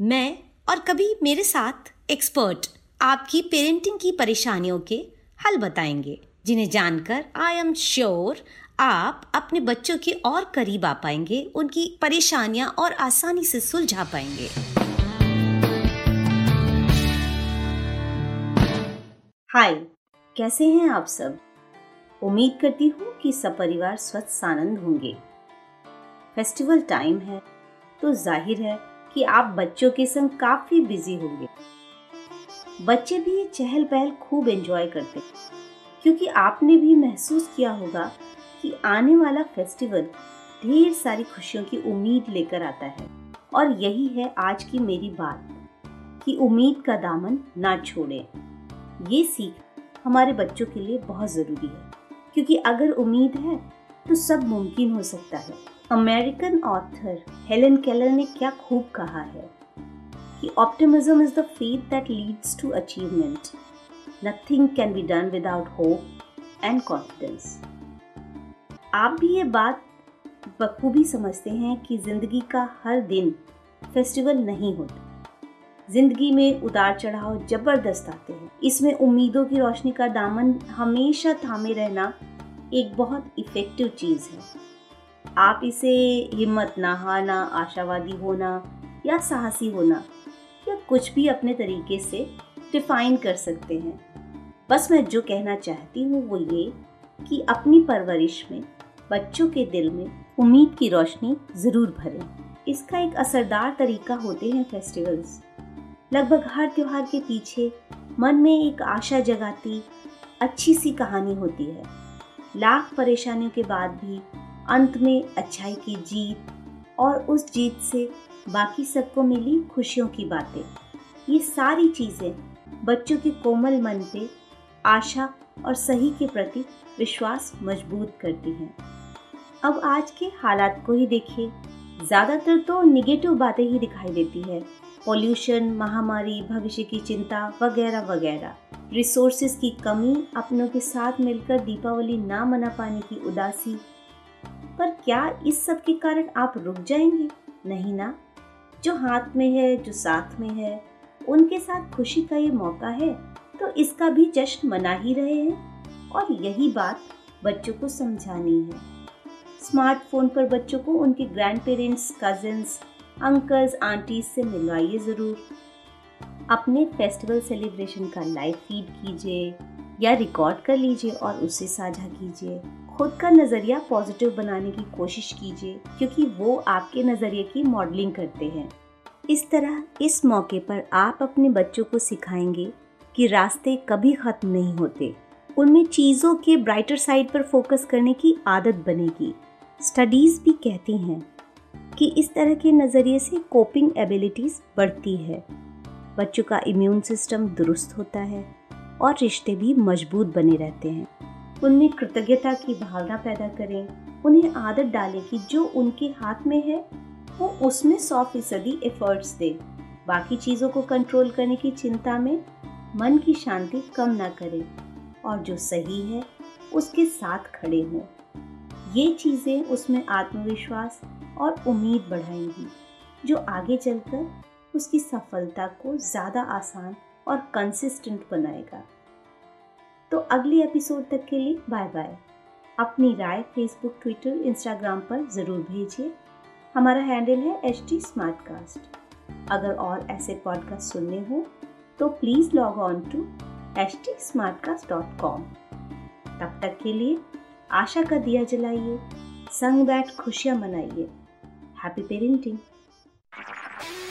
मैं और कभी मेरे साथ एक्सपर्ट आपकी पेरेंटिंग की परेशानियों के हल बताएँगे, जिन्हें जानकर आई एम श्योर आप अपने बच्चों के और करीब आ पाएँगे, उनकी परेशानियाँ और आसानी से सुलझा पाएँगे। हाय कैसे हैं आप सब? उम्मीद करती हूँ कि सब परिवार स्वस्थ, आनंद होंगे। फेस्टिवल टाइम है तो ज़ाहिर है कि आप बच्चों के संग काफ़ी बिज़ी होंगे। बच्चे भी ये चहल पहल खूब एंजॉय करते क्योंकि आपने भी महसूस किया होगा कि आने वाला फेस्टिवल ढेर सारी खुशियों की उम्मीद लेकर आता है। और यही है आज की मेरी बात, कि उम्मीद का दामन ना छोड़े। ये सीख हमारे बच्चों के लिए बहुत ज़रूरी है, क्योंकि अगर उम्मीद है तो सब मुमकिन हो सकता है। अमेरिकन ऑथर हेलन केलर ने क्या खूब कहा है कि optimism is the faith that leads to achievement nothing can be done without hope and confidence आप भी ये बात बखूबी समझते हैं कि ज़िंदगी का हर दिन फेस्टिवल नहीं होता। ज़िंदगी में उतार चढ़ाव ज़बरदस्त आते हैं। इसमें उम्मीदों की रोशनी का दामन हमेशा थामे रहना एक बहुत इफ़ेक्टिव चीज़ है। आप इसे हिम्मत ना हारना आशावादी होना या साहसी होना या कुछ भी अपने तरीके से डिफाइन कर सकते हैं। बस मैं जो कहना चाहती हूँ वो ये कि अपनी परवरिश में, बच्चों के दिल में उम्मीद की रोशनी ज़रूर भरें। इसका एक असरदार तरीका होते हैं फेस्टिवल्स लगभग हर त्यौहार के पीछे मन में एक आशा जगाती, अच्छी सी कहानी होती है। लाख परेशानियों के बाद भी अंत में अच्छाई की जीत और उस जीत से बाकी सबको मिली खुशियों की बातें। ये सारी चीज़ें बच्चों के कोमल मन पे आशा और सही के प्रति विश्वास मज़बूत करती हैं। अब आज के हालात को ही देखिए। ज़्यादातर तो निगेटिव बातें ही दिखाई देती है। पॉल्यूशन महामारी, भविष्य की चिंता वगैरह वगैरह। रिसोर्सेज की कमी, अपनों के साथ मिलकर दीपावली ना मना पाने की उदासी पर क्या इस सब के कारण आप रुक जाएँगे? नहीं ना? जो हाथ में है, जो साथ में है, उनके साथ खुशी का ये मौका है तो इसका भी जश्न मना ही रहे हैं। और यही बात बच्चों को समझानी है। स्मार्टफ़ोन पर बच्चों को उनके grandparents cousins uncles aunties से मिलवाइए ज़रूर। अपने फेस्टिवल सेलिब्रेशन का लाइव फ़ीड कीजिए। या रिकॉर्ड कर लीजिए और उसे साझा कीजिए। खुद का नज़रिया पॉजिटिव बनाने की कोशिश कीजिए, क्योंकि वो आपके नज़रिए की मॉडलिंग करते हैं। इस तरह, इस मौके पर आप अपने बच्चों को सिखाएँगे कि रास्ते कभी ख़त्म नहीं होते। उनमें चीज़ों के ब्राइटर साइड पर फोकस करने की आदत बनेगी। स्टडीज़ भी कहती हैं कि इस तरह के नज़रिए से कोपिंग एबिलिटीज़ बढ़ती है। बच्चों का इम्यून सिस्टम दुरुस्त होता है। और रिश्ते भी मज़बूत बने रहते हैं। उनमें कृतज्ञता की भावना पैदा करें। उन्हें आदत डालें कि जो उनके हाथ में है, वो उसमें सौ फ़ीसदी एफर्ट्स दे। बाकी चीज़ों को कंट्रोल करने की चिंता में मन की शांति कम ना करें और जो सही है, उसके साथ खड़े हों। ये चीज़ें उसमें आत्मविश्वास और उम्मीद बढ़ाएँगी, जो आगे चलकर उसकी सफलता को ज़्यादा आसान और कंसिस्टेंट बनाएगा। तो अगले एपिसोड तक के लिए बाय बाय अपनी राय फेसबुक ट्विटर इंस्टाग्राम पर ज़रूर भेजिए। हमारा हैंडल है एच टी अगर और ऐसे पॉडकास्ट सुनने हो तो please log on to H T तब तक के लिए आशा का दिया जलाइए। संग बैठ खुशियाँ मनाइए। Happy parenting